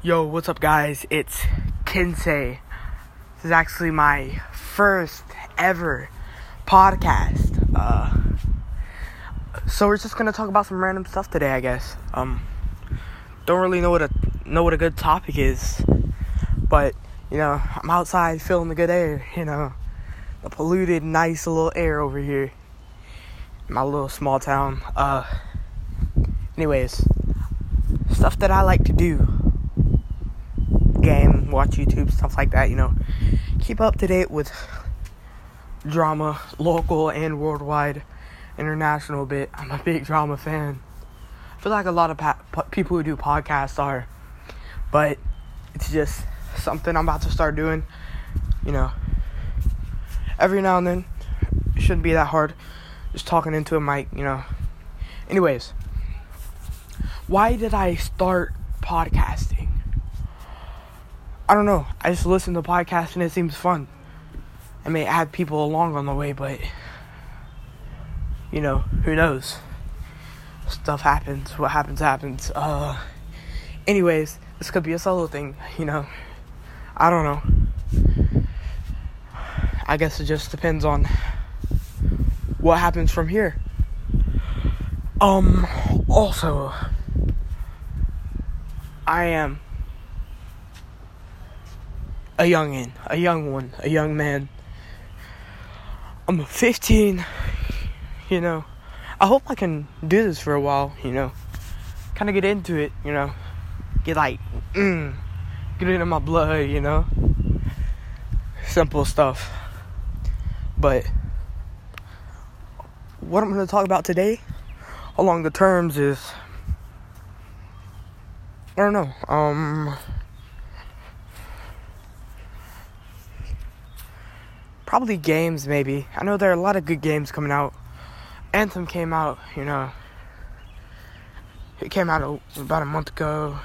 Yo, what's up, guys? It's Kinsey. This is actually my first ever podcast. Uh, so we're just gonna talk about some random stuff today, I guess. Um, don't really know what a know what a good topic is, but you know, I'm outside feeling the good air. You know, the polluted, nice little air over here, in my little small town. Uh, anyways, stuff that I like to do game, watch YouTube, stuff like that, you know. Keep up to date with drama, local and worldwide, international bit. I'm a big drama fan. I feel like a lot of pa- people who do podcasts are, but it's just something I'm about to start doing, you know. Every now and then, it shouldn't be that hard. Just talking into a mic, you know. Anyways, why did I start podcasting? I don't know. I just listen to podcasts and it seems fun. I may add people along on the way, but you know, who knows? Stuff happens. What happens happens. Uh anyways, this could be a solo thing, you know. I don't know. I guess it just depends on what happens from here. Um also I am a youngin, a young one, a young man. I'm 15, you know. I hope I can do this for a while, you know. Kind of get into it, you know. Get like, mm, get it in my blood, you know. Simple stuff. But what I'm going to talk about today along the terms is I don't know. Um Probably games, maybe. I know there are a lot of good games coming out. Anthem came out, you know. It came out about a month ago.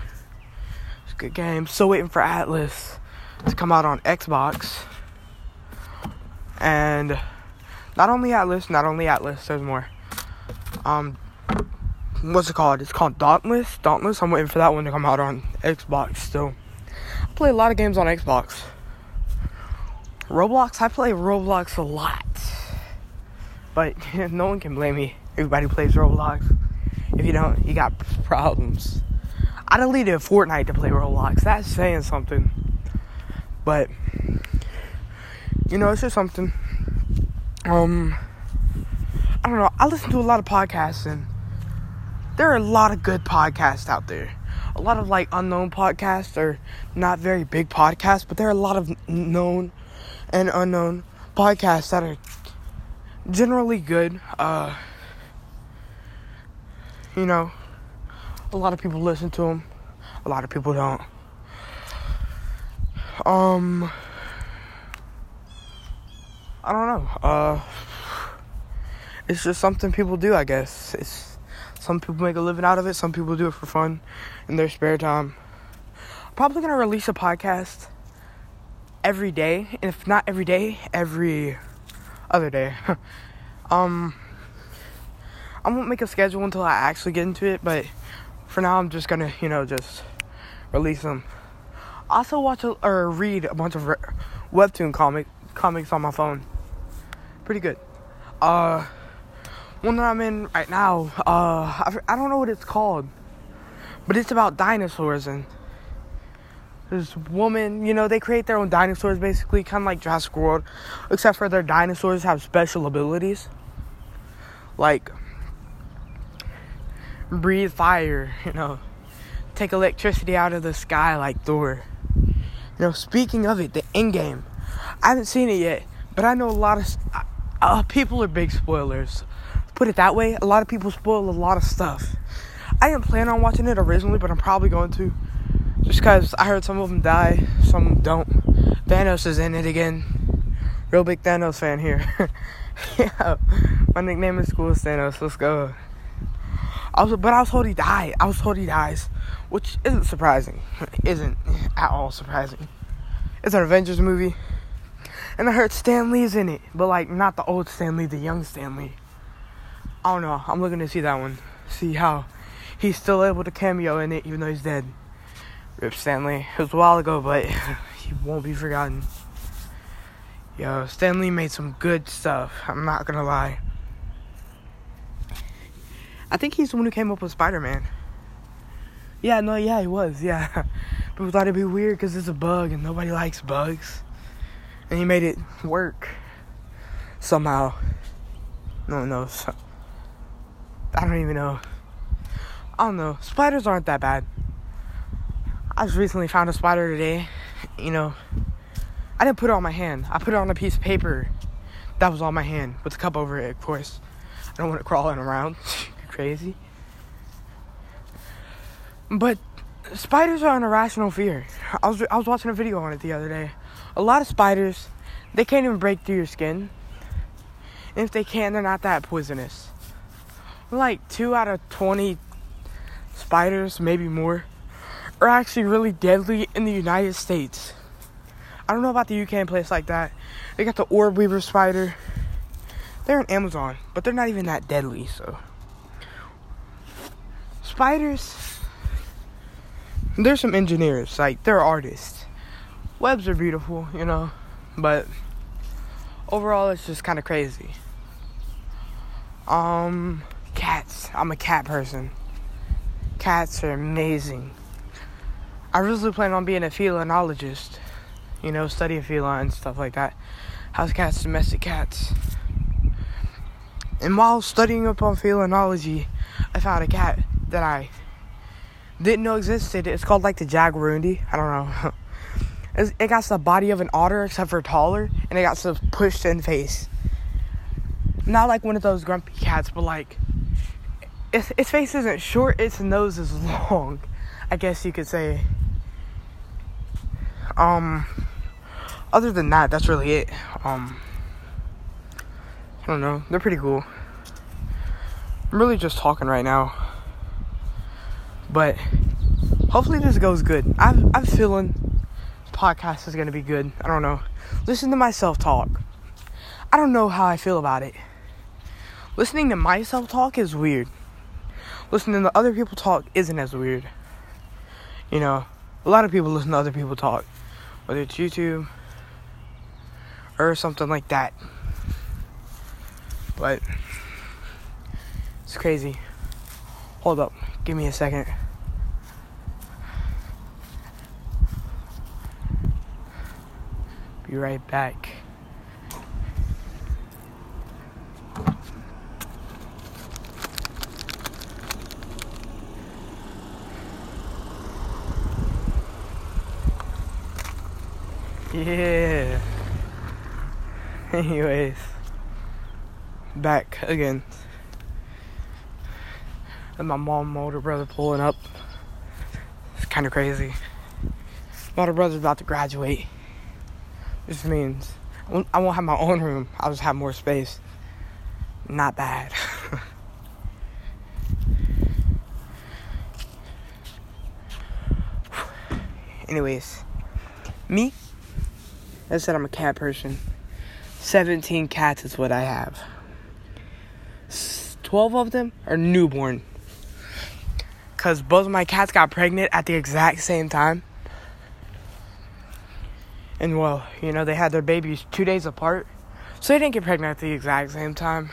It's a good game. Still waiting for Atlas to come out on Xbox. And not only Atlas, not only Atlas, there's more. Um, what's it called? It's called Dauntless. Dauntless. I'm waiting for that one to come out on Xbox still. I play a lot of games on Xbox. Roblox, I play Roblox a lot. But no one can blame me. Everybody plays Roblox. If you don't, you got problems. I deleted Fortnite to play Roblox. That's saying something. But you know, it's just something. Um I don't know. I listen to a lot of podcasts and there are a lot of good podcasts out there. A lot of like unknown podcasts or not very big podcasts, but there are a lot of known and unknown podcasts that are generally good. Uh, you know, a lot of people listen to them, a lot of people don't. Um, I don't know. Uh, it's just something people do, I guess. It's some people make a living out of it. Some people do it for fun in their spare time. I'm probably gonna release a podcast every day, and if not every day, every other day. um, I won't make a schedule until I actually get into it, but for now, I'm just gonna, you know, just release them. Also, watch a, or read a bunch of re- webtoon comic comics on my phone. Pretty good. Uh, one that I'm in right now. Uh, I, I don't know what it's called, but it's about dinosaurs and this woman, you know, they create their own dinosaurs basically, kind of like Jurassic World, except for their dinosaurs have special abilities. Like breathe fire, you know, take electricity out of the sky like Thor. You know, speaking of it, the end game. I haven't seen it yet, but I know a lot of uh, people are big spoilers. Put it that way, a lot of people spoil a lot of stuff. I didn't plan on watching it originally, but I'm probably going to just because I heard some of them die, some don't. Thanos is in it again. Real big Thanos fan here. yeah, my nickname in school is Thanos. Let's go. I was, but I was told he died. I was told he dies, which isn't surprising. Isn't at all surprising. It's an Avengers movie, and I heard Stan Lee's in it, but like not the old Stan Lee, the young Stan Lee. I don't know. I'm looking to see that one. See how he's still able to cameo in it, even though he's dead. Rip Stan Lee. It was a while ago, but he won't be forgotten. Yo, Stan Lee made some good stuff. I'm not gonna lie. I think he's the one who came up with Spider Man. Yeah, no, yeah, he was, yeah. People thought it'd be weird because it's a bug and nobody likes bugs. And he made it work somehow. No one knows. I don't even know. I don't know. Spiders aren't that bad. I just recently found a spider today. You know, I didn't put it on my hand. I put it on a piece of paper that was on my hand with a cup over it, of course. I don't want it crawling around. crazy. But spiders are an irrational fear. I was I was watching a video on it the other day. A lot of spiders, they can't even break through your skin. And if they can, they're not that poisonous. Like two out of twenty spiders, maybe more, are actually really deadly in the United States. I don't know about the UK and place like that. They got the orb weaver spider. They're in Amazon, but they're not even that deadly, so spiders there's some engineers, like they're artists. Webs are beautiful, you know, but overall it's just kind of crazy. Um, cats. I'm a cat person. Cats are amazing. I really plan on being a felinologist, you know, studying felines, and stuff like that. House cats, domestic cats. And while studying up on felinology, I found a cat that I didn't know existed. It's called like the Jaguarundi. I don't know. it got the body of an otter except for taller, and it got some pushed in face. Not like one of those grumpy cats, but like its, its face isn't short, its nose is long. I guess you could say. Um, other than that, that's really it. Um, I don't know. They're pretty cool. I'm really just talking right now. But hopefully this goes good. I'm I'm feeling podcast is gonna be good. I don't know. Listen to myself talk. I don't know how I feel about it. Listening to myself talk is weird. Listening to other people talk isn't as weird. You know, a lot of people listen to other people talk, whether it's YouTube or something like that. But it's crazy. Hold up, give me a second. Be right back. Yeah. Anyways, back again. And my mom, my older brother pulling up. It's kind of crazy. My older brother's about to graduate. This means I won't have my own room. I'll just have more space. Not bad. Anyways, me, I said I'm a cat person. 17 cats is what I have. 12 of them are newborn. Because both of my cats got pregnant at the exact same time. And well, you know, they had their babies two days apart. So they didn't get pregnant at the exact same time.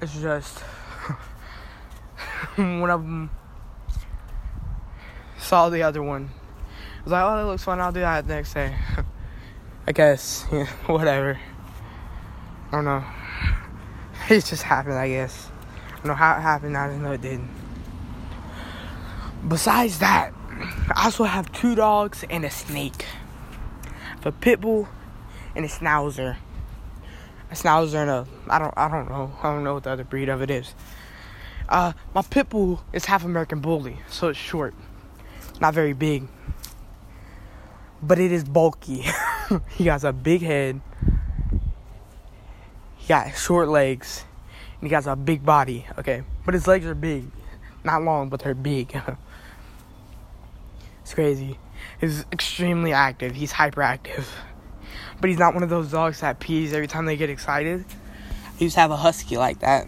It's just one of them saw the other one. Was like, oh, that looks fun. I'll do that next day. I guess, yeah, whatever. I don't know. It just happened, I guess. I don't know how it happened. I just know it did. Besides that, I also have two dogs and a snake a pit bull and a schnauzer. A schnauzer and a I don't I don't know I don't know what the other breed of it is. Uh, my pit bull is half American bully, so it's short, not very big, but it is bulky. he has a big head. He got short legs, and he has a big body. Okay, but his legs are big, not long, but they're big. it's crazy He's extremely active. He's hyperactive. But he's not one of those dogs that pees every time they get excited. He used to have a husky like that.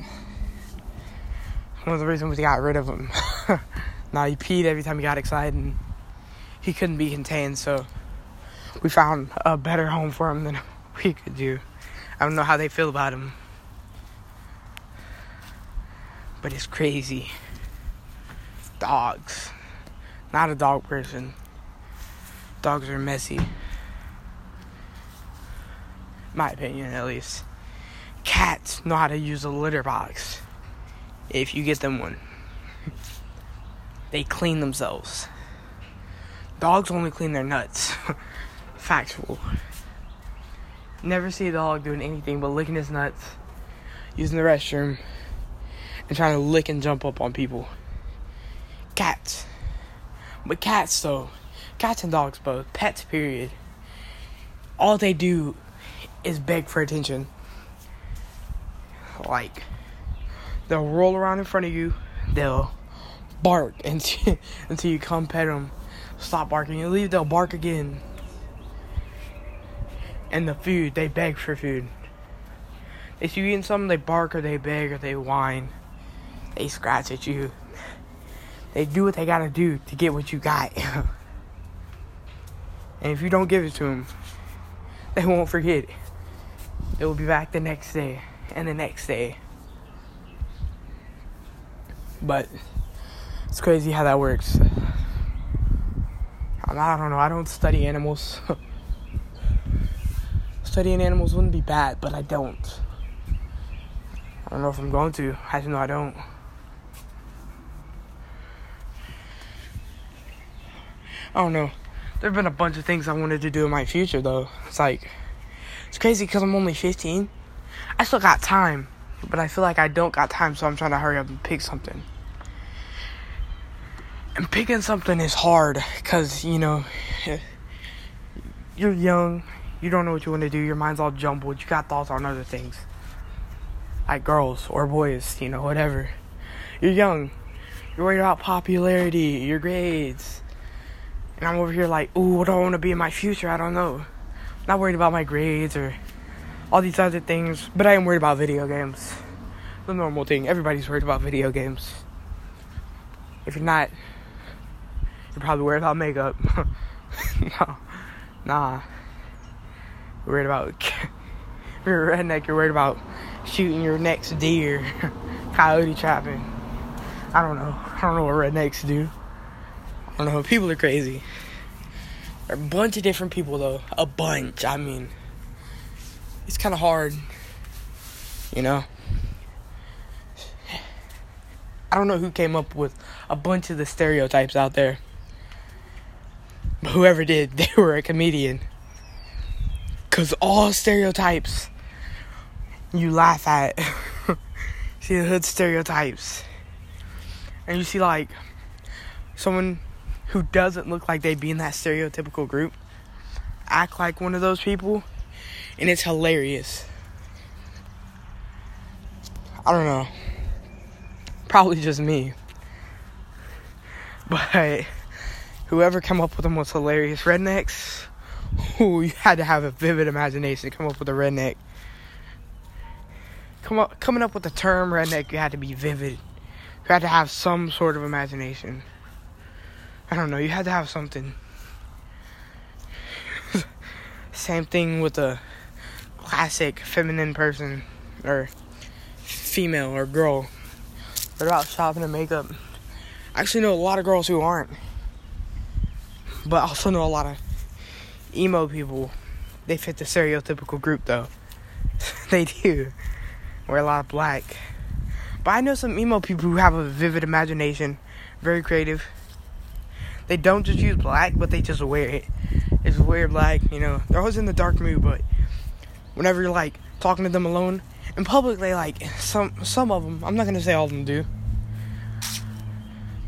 One of the reasons we got rid of him. Now he peed every time he got excited and he couldn't be contained, so we found a better home for him than we could do. I don't know how they feel about him. But it's crazy. Dogs. Not a dog person. Dogs are messy. My opinion, at least. Cats know how to use a litter box. If you get them one, they clean themselves. Dogs only clean their nuts. Factual. Never see a dog doing anything but licking his nuts, using the restroom, and trying to lick and jump up on people. Cats. But cats, though, cats and dogs both, pets, period, all they do is beg for attention. Like, they'll roll around in front of you, they'll bark until, until you come pet them, stop barking, you leave, they'll bark again. And the food, they beg for food. They see you eating something, they bark or they beg or they whine. They scratch at you. They do what they gotta do to get what you got. and if you don't give it to them, they won't forget. It will be back the next day and the next day. But it's crazy how that works. I don't know. I don't study animals. Studying animals wouldn't be bad, but I don't. I don't know if I'm going to. I just know I don't. I don't know. There have been a bunch of things I wanted to do in my future, though. It's like, it's crazy because I'm only 15. I still got time, but I feel like I don't got time, so I'm trying to hurry up and pick something. And picking something is hard because, you know, you're young, you don't know what you want to do, your mind's all jumbled, you got thoughts on other things. Like girls or boys, you know, whatever. You're young, you're worried about popularity, your grades. And I'm over here like, ooh, what do I want to be in my future? I don't know. not worried about my grades or all these other things, but I am worried about video games. The normal thing. Everybody's worried about video games. If you're not, you're probably worried about makeup. no, nah. You're worried about. you're a redneck. You're worried about shooting your next deer, coyote trapping. I don't know. I don't know what rednecks do. I don't know. People are crazy. There are a bunch of different people though. A bunch. I mean it's kind of hard, you know. I don't know who came up with a bunch of the stereotypes out there. But whoever did, they were a comedian. Cause all stereotypes you laugh at. see the hood stereotypes. And you see like someone who doesn't look like they'd be in that stereotypical group act like one of those people and it's hilarious. I don't know. Probably just me. But whoever came up with them was hilarious. Rednecks, who you had to have a vivid imagination to come up with a redneck. Come up, coming up with the term redneck, you had to be vivid. You had to have some sort of imagination. I don't know, you had to have something. Same thing with a classic feminine person or female or girl. What about shopping and makeup? I actually know a lot of girls who aren't. But I also know a lot of emo people. They fit the stereotypical group though. they do. Wear a lot of black. But I know some emo people who have a vivid imagination, very creative. They don't just use black, but they just wear it. It's wear black, you know. They're always in the dark mood, but whenever you're like talking to them alone in public they like some some of them i'm not gonna say all of them do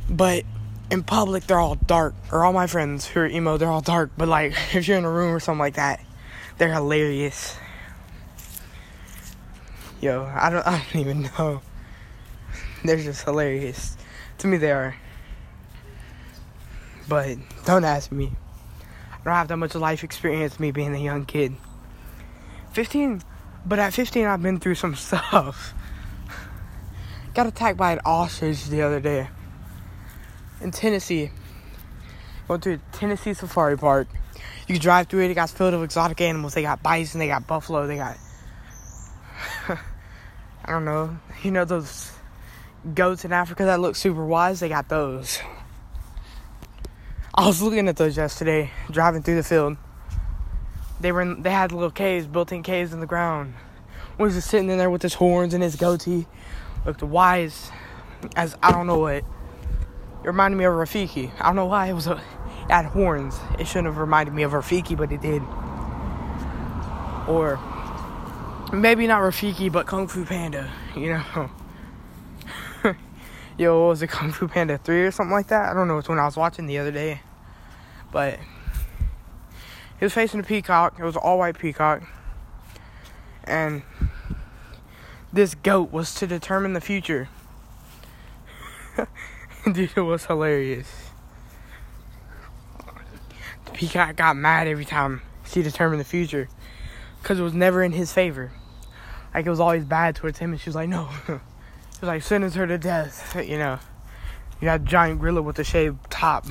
but in public they're all dark. Or all my friends who are emo they're all dark. But like if you're in a room or something like that they're hilarious. Yo i don't i don't even know. They're just hilarious. To me they are. But don't ask me. I don't have that much life experience me being a young kid. 15, but at 15, I've been through some stuff. Got attacked by an ostrich the other day. In Tennessee. Go to Tennessee Safari Park. You drive through it. It got filled with exotic animals. They got bison. They got buffalo. They got I don't know. You know those goats in Africa that look super wise? They got those. I was looking at those yesterday, driving through the field. They were in, they had little caves, built-in caves in the ground. Was just sitting in there with his horns and his goatee, looked wise as I don't know what. It reminded me of Rafiki. I don't know why it was uh, a, it had horns. It shouldn't have reminded me of Rafiki, but it did. Or maybe not Rafiki, but Kung Fu Panda. You know. Yo, was it Kung Fu Panda 3 or something like that? I don't know. It's when I was watching the other day. But he was facing a peacock. It was an all white peacock. And this goat was to determine the future. Dude, it was hilarious. The peacock got mad every time she determined the future. Because it was never in his favor. Like, it was always bad towards him. And she was like, no. it was like, sentence her to death. You know. You got giant gorilla with a shaved top.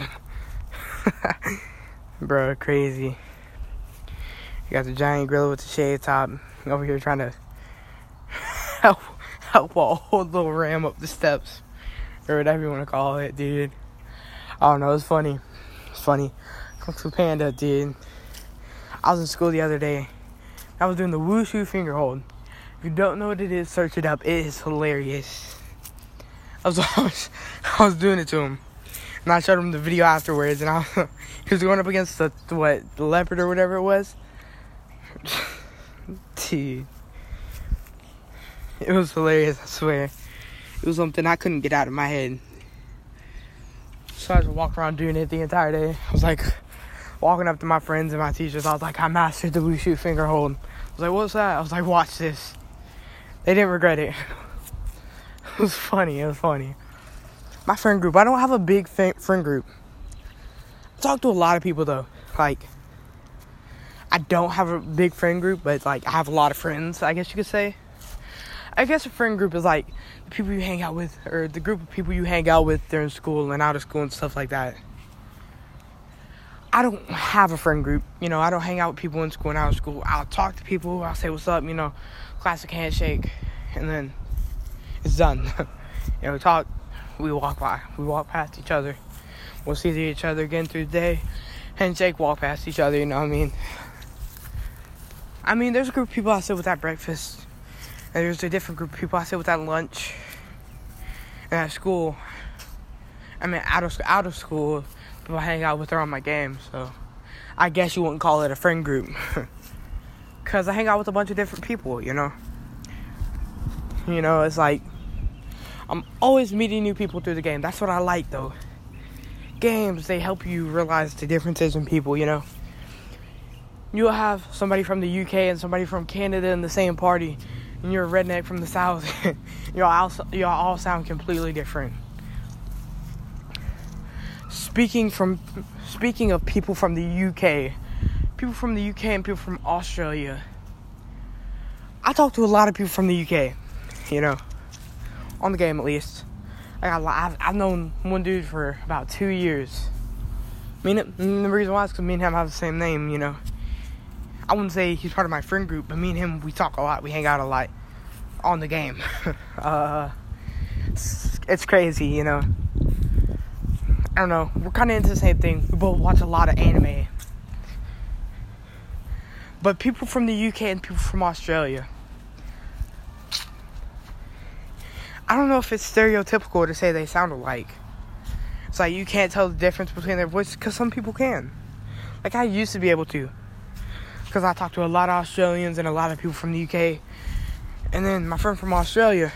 Bro, crazy. You got the giant gorilla with the shaved top over here trying to help help a little ram up the steps. Or whatever you want to call it, dude. I don't know, it's funny. It's funny. Kung Fu Panda, dude. I was in school the other day. I was doing the Wuxi finger hold. If you don't know what it is, search it up. It is hilarious. I was, I was, I was doing it to him. And I showed him the video afterwards, and I was, he was going up against the what the leopard or whatever it was. Dude, it was hilarious. I swear, it was something I couldn't get out of my head. So I just walk around doing it the entire day. I was like walking up to my friends and my teachers. I was like, I mastered the Wuxi finger hold. I was like, what's that? I was like, watch this. They didn't regret it. it was funny. It was funny my friend group. I don't have a big friend group. I talk to a lot of people though. Like, I don't have a big friend group, but like I have a lot of friends. I guess you could say. I guess a friend group is like the people you hang out with, or the group of people you hang out with during school and out of school and stuff like that. I don't have a friend group. You know, I don't hang out with people in school and out of school. I'll talk to people. I'll say what's up. You know, classic handshake, and then it's done. you know, talk we walk by. We walk past each other. We'll see each other again through the day. Handshake, walk past each other, you know what I mean? I mean, there's a group of people I sit with at breakfast. And there's a different group of people I sit with at lunch. And at school. I mean, out of, out of school, people I hang out with are on my game. So I guess you wouldn't call it a friend group. Because I hang out with a bunch of different people, you know? You know, it's like I'm always meeting new people through the game. That's what I like though. Games, they help you realize the differences in people, you know. You'll have somebody from the UK and somebody from Canada in the same party, and you're a redneck from the south. y'all, all, y'all all sound completely different. Speaking from speaking of people from the UK, people from the UK and people from Australia. I talk to a lot of people from the UK, you know on the game at least. I got I've, I've known one dude for about two years. I mean, the reason why is because me and him have the same name, you know. I wouldn't say he's part of my friend group, but me and him, we talk a lot, we hang out a lot on the game. uh, it's, it's crazy, you know. I don't know, we're kind of into the same thing. We both watch a lot of anime. But people from the UK and people from Australia, I don't know if it's stereotypical to say they sound alike. It's like you can't tell the difference between their voices because some people can. Like I used to be able to. Because I talked to a lot of Australians and a lot of people from the UK. And then my friend from Australia,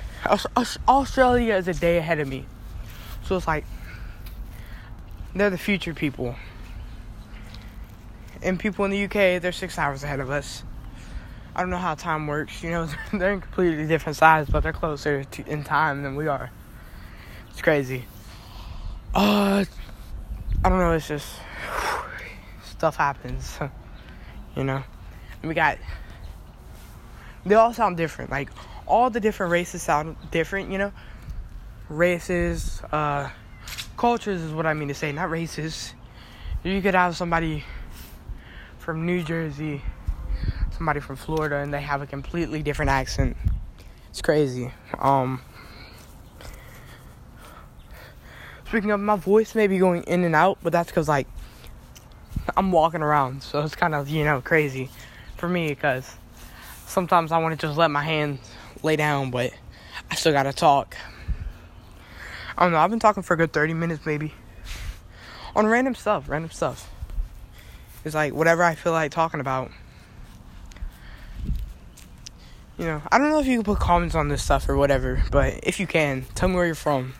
Australia is a day ahead of me. So it's like, they're the future people. And people in the UK, they're six hours ahead of us. I don't know how time works. You know, they're in completely different size, but they're closer to, in time than we are. It's crazy. Uh, I don't know. It's just stuff happens. you know, and we got. They all sound different. Like all the different races sound different. You know, races, uh, cultures is what I mean to say, not races. You could have somebody from New Jersey, somebody from Florida, and they have a completely different accent. It's crazy. Um, speaking of, my voice may be going in and out, but that's because like I'm walking around, so it's kind of you know crazy for me because sometimes I want to just let my hands lay down, but I still gotta talk. I don't know. I've been talking for a good 30 minutes, maybe, on random stuff. Random stuff. It's like whatever I feel like talking about. You know, I don't know if you can put comments on this stuff or whatever, but if you can, tell me where you're from.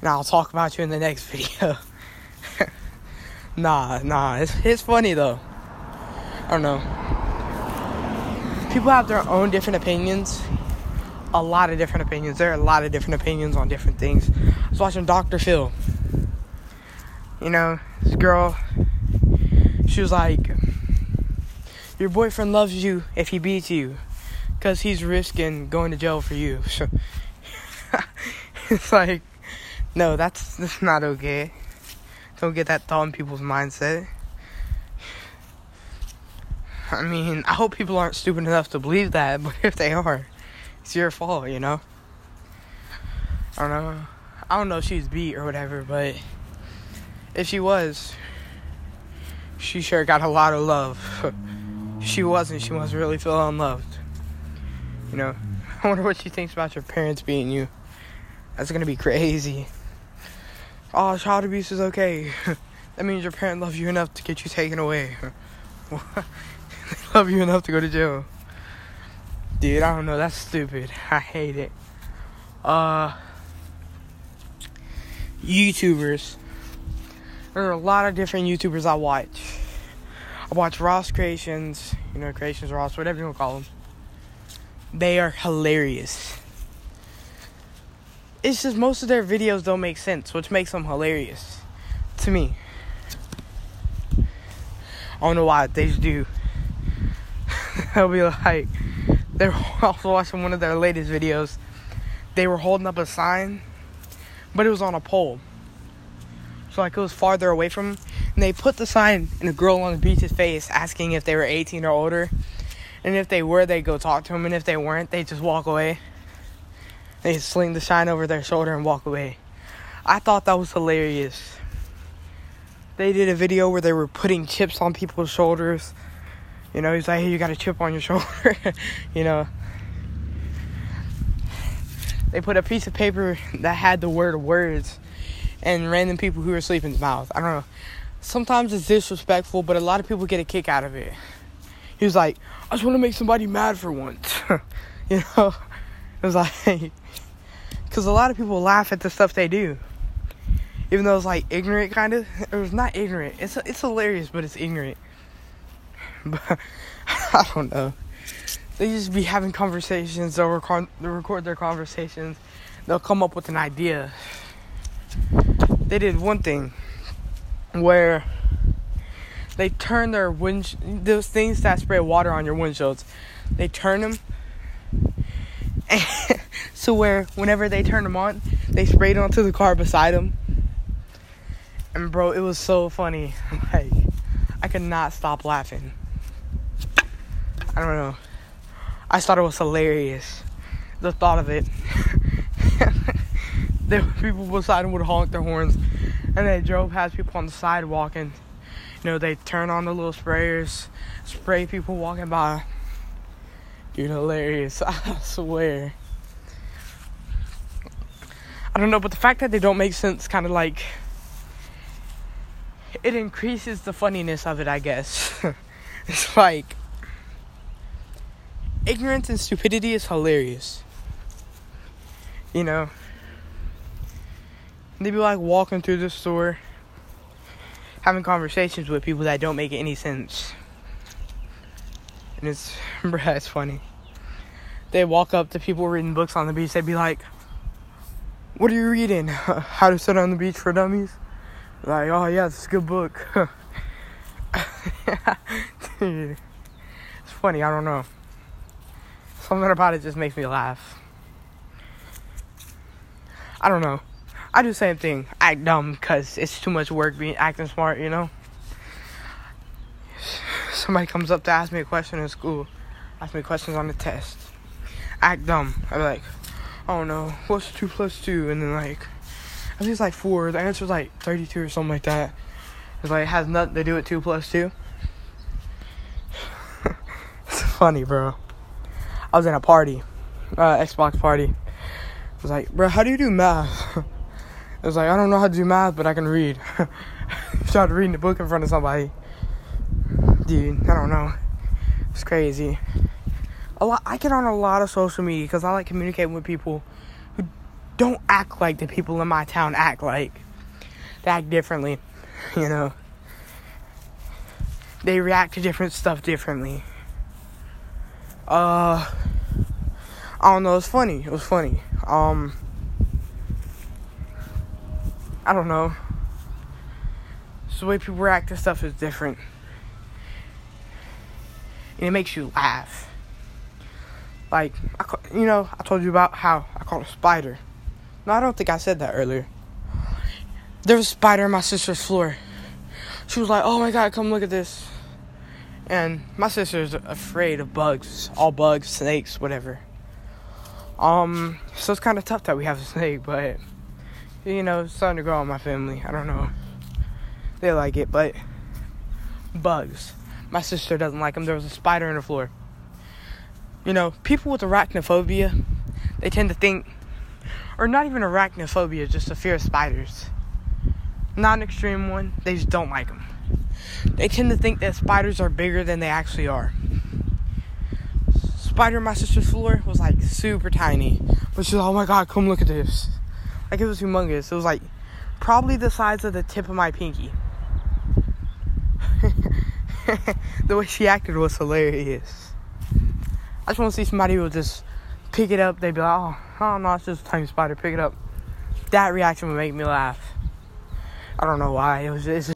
And I'll talk about you in the next video. Nah, nah, it's, it's funny though. I don't know. People have their own different opinions. A lot of different opinions. There are a lot of different opinions on different things. I was watching Dr. Phil. You know, this girl, she was like, Your boyfriend loves you if he beats you because he's risking going to jail for you. So it's like, no, that's, that's not okay. Don't get that thought in people's mindset. I mean, I hope people aren't stupid enough to believe that, but if they are, it's your fault, you know? I don't know. I don't know if she's beat or whatever, but if she was, she sure got a lot of love. she wasn't, she must really feel unloved. You know? I wonder what she thinks about your parents beating you. That's gonna be crazy. Oh, child abuse is okay. that means your parent loves you enough to get you taken away. they love you enough to go to jail. Dude, I don't know. That's stupid. I hate it. Uh, YouTubers. There are a lot of different YouTubers I watch. I watch Ross Creations, you know, Creations Ross, whatever you want to call them. They are hilarious. It's just most of their videos don't make sense, which makes them hilarious to me. I don't know why they just do. They'll be like, they were also watching one of their latest videos. They were holding up a sign, but it was on a pole. So like it was farther away from them. And they put the sign in a girl on the beach's face asking if they were 18 or older. And if they were, they go talk to them. And if they weren't, they just walk away. They sling the sign over their shoulder and walk away. I thought that was hilarious. They did a video where they were putting chips on people's shoulders. You know, he's like, hey, you got a chip on your shoulder. you know. They put a piece of paper that had the word words and random people who were asleep in his mouth. I don't know. Sometimes it's disrespectful, but a lot of people get a kick out of it. He was like, I just want to make somebody mad for once. you know? It was like, because a lot of people laugh at the stuff they do. Even though it's like ignorant, kind of. It was not ignorant. It's it's hilarious, but it's ignorant. But I don't know. They just be having conversations. They'll record, they'll record their conversations. They'll come up with an idea. They did one thing where they turn their wind those things that spray water on your windshields. They turn them so where whenever they turn them on, they sprayed onto the car beside them. And bro, it was so funny. Like I could not stop laughing. I don't know. I thought it was hilarious. The thought of it. there were people beside them would honk their horns and they drove past people on the sidewalk and you know they turn on the little sprayers, spray people walking by. Dude, hilarious. I swear. I don't know, but the fact that they don't make sense kind of like it increases the funniness of it, I guess. it's like ignorance and stupidity is hilarious. You know, they'd be like walking through the store, having conversations with people that don't make any sense. And it's, bruh, it's funny. They walk up to people reading books on the beach, they'd be like, What are you reading? How to Sit on the Beach for Dummies? Like, oh yeah, it's a good book. It's funny, I don't know. Something about it just makes me laugh. I don't know. I do the same thing. Act dumb because it's too much work being acting smart, you know? Somebody comes up to ask me a question in school, ask me questions on the test. Act dumb. I'd be like, oh no, what's 2 plus 2? And then, like, I think it's like 4. The answer's like 32 or something like that. It's like, it has nothing to do with 2 plus 2. it's funny, bro. I was in a party, uh, Xbox party. I was like, bro, how do you do math? I was like, I don't know how to do math, but I can read. Started reading the book in front of somebody. Dude, I don't know. It's crazy. A lot. I get on a lot of social media because I like communicating with people who don't act like the people in my town act like. They act differently, you know. They react to different stuff differently. Uh, I don't know. It's funny. It was funny. Um. I don't know. The way people react to stuff is different. And it makes you laugh. Like, I, you know, I told you about how I caught a spider. No, I don't think I said that earlier. There was a spider on my sister's floor. She was like, oh my god, come look at this. And my sister's afraid of bugs. All bugs, snakes, whatever. Um, so it's kind of tough that we have a snake, but you know, it's starting to grow in my family. I don't know. They like it, but bugs. My sister doesn't like them. There was a spider in the floor. You know, people with arachnophobia, they tend to think, or not even arachnophobia, just a fear of spiders. Not an extreme one, they just don't like them. They tend to think that spiders are bigger than they actually are. Spider in my sister's floor was like super tiny. But she's like, oh my god, come look at this. Like it was humongous. It was like probably the size of the tip of my pinky. the way she acted was hilarious. I just want to see somebody who would just pick it up. They'd be like, oh, oh no, it's just a tiny spider. Pick it up. That reaction would make me laugh. I don't know why. It was. It's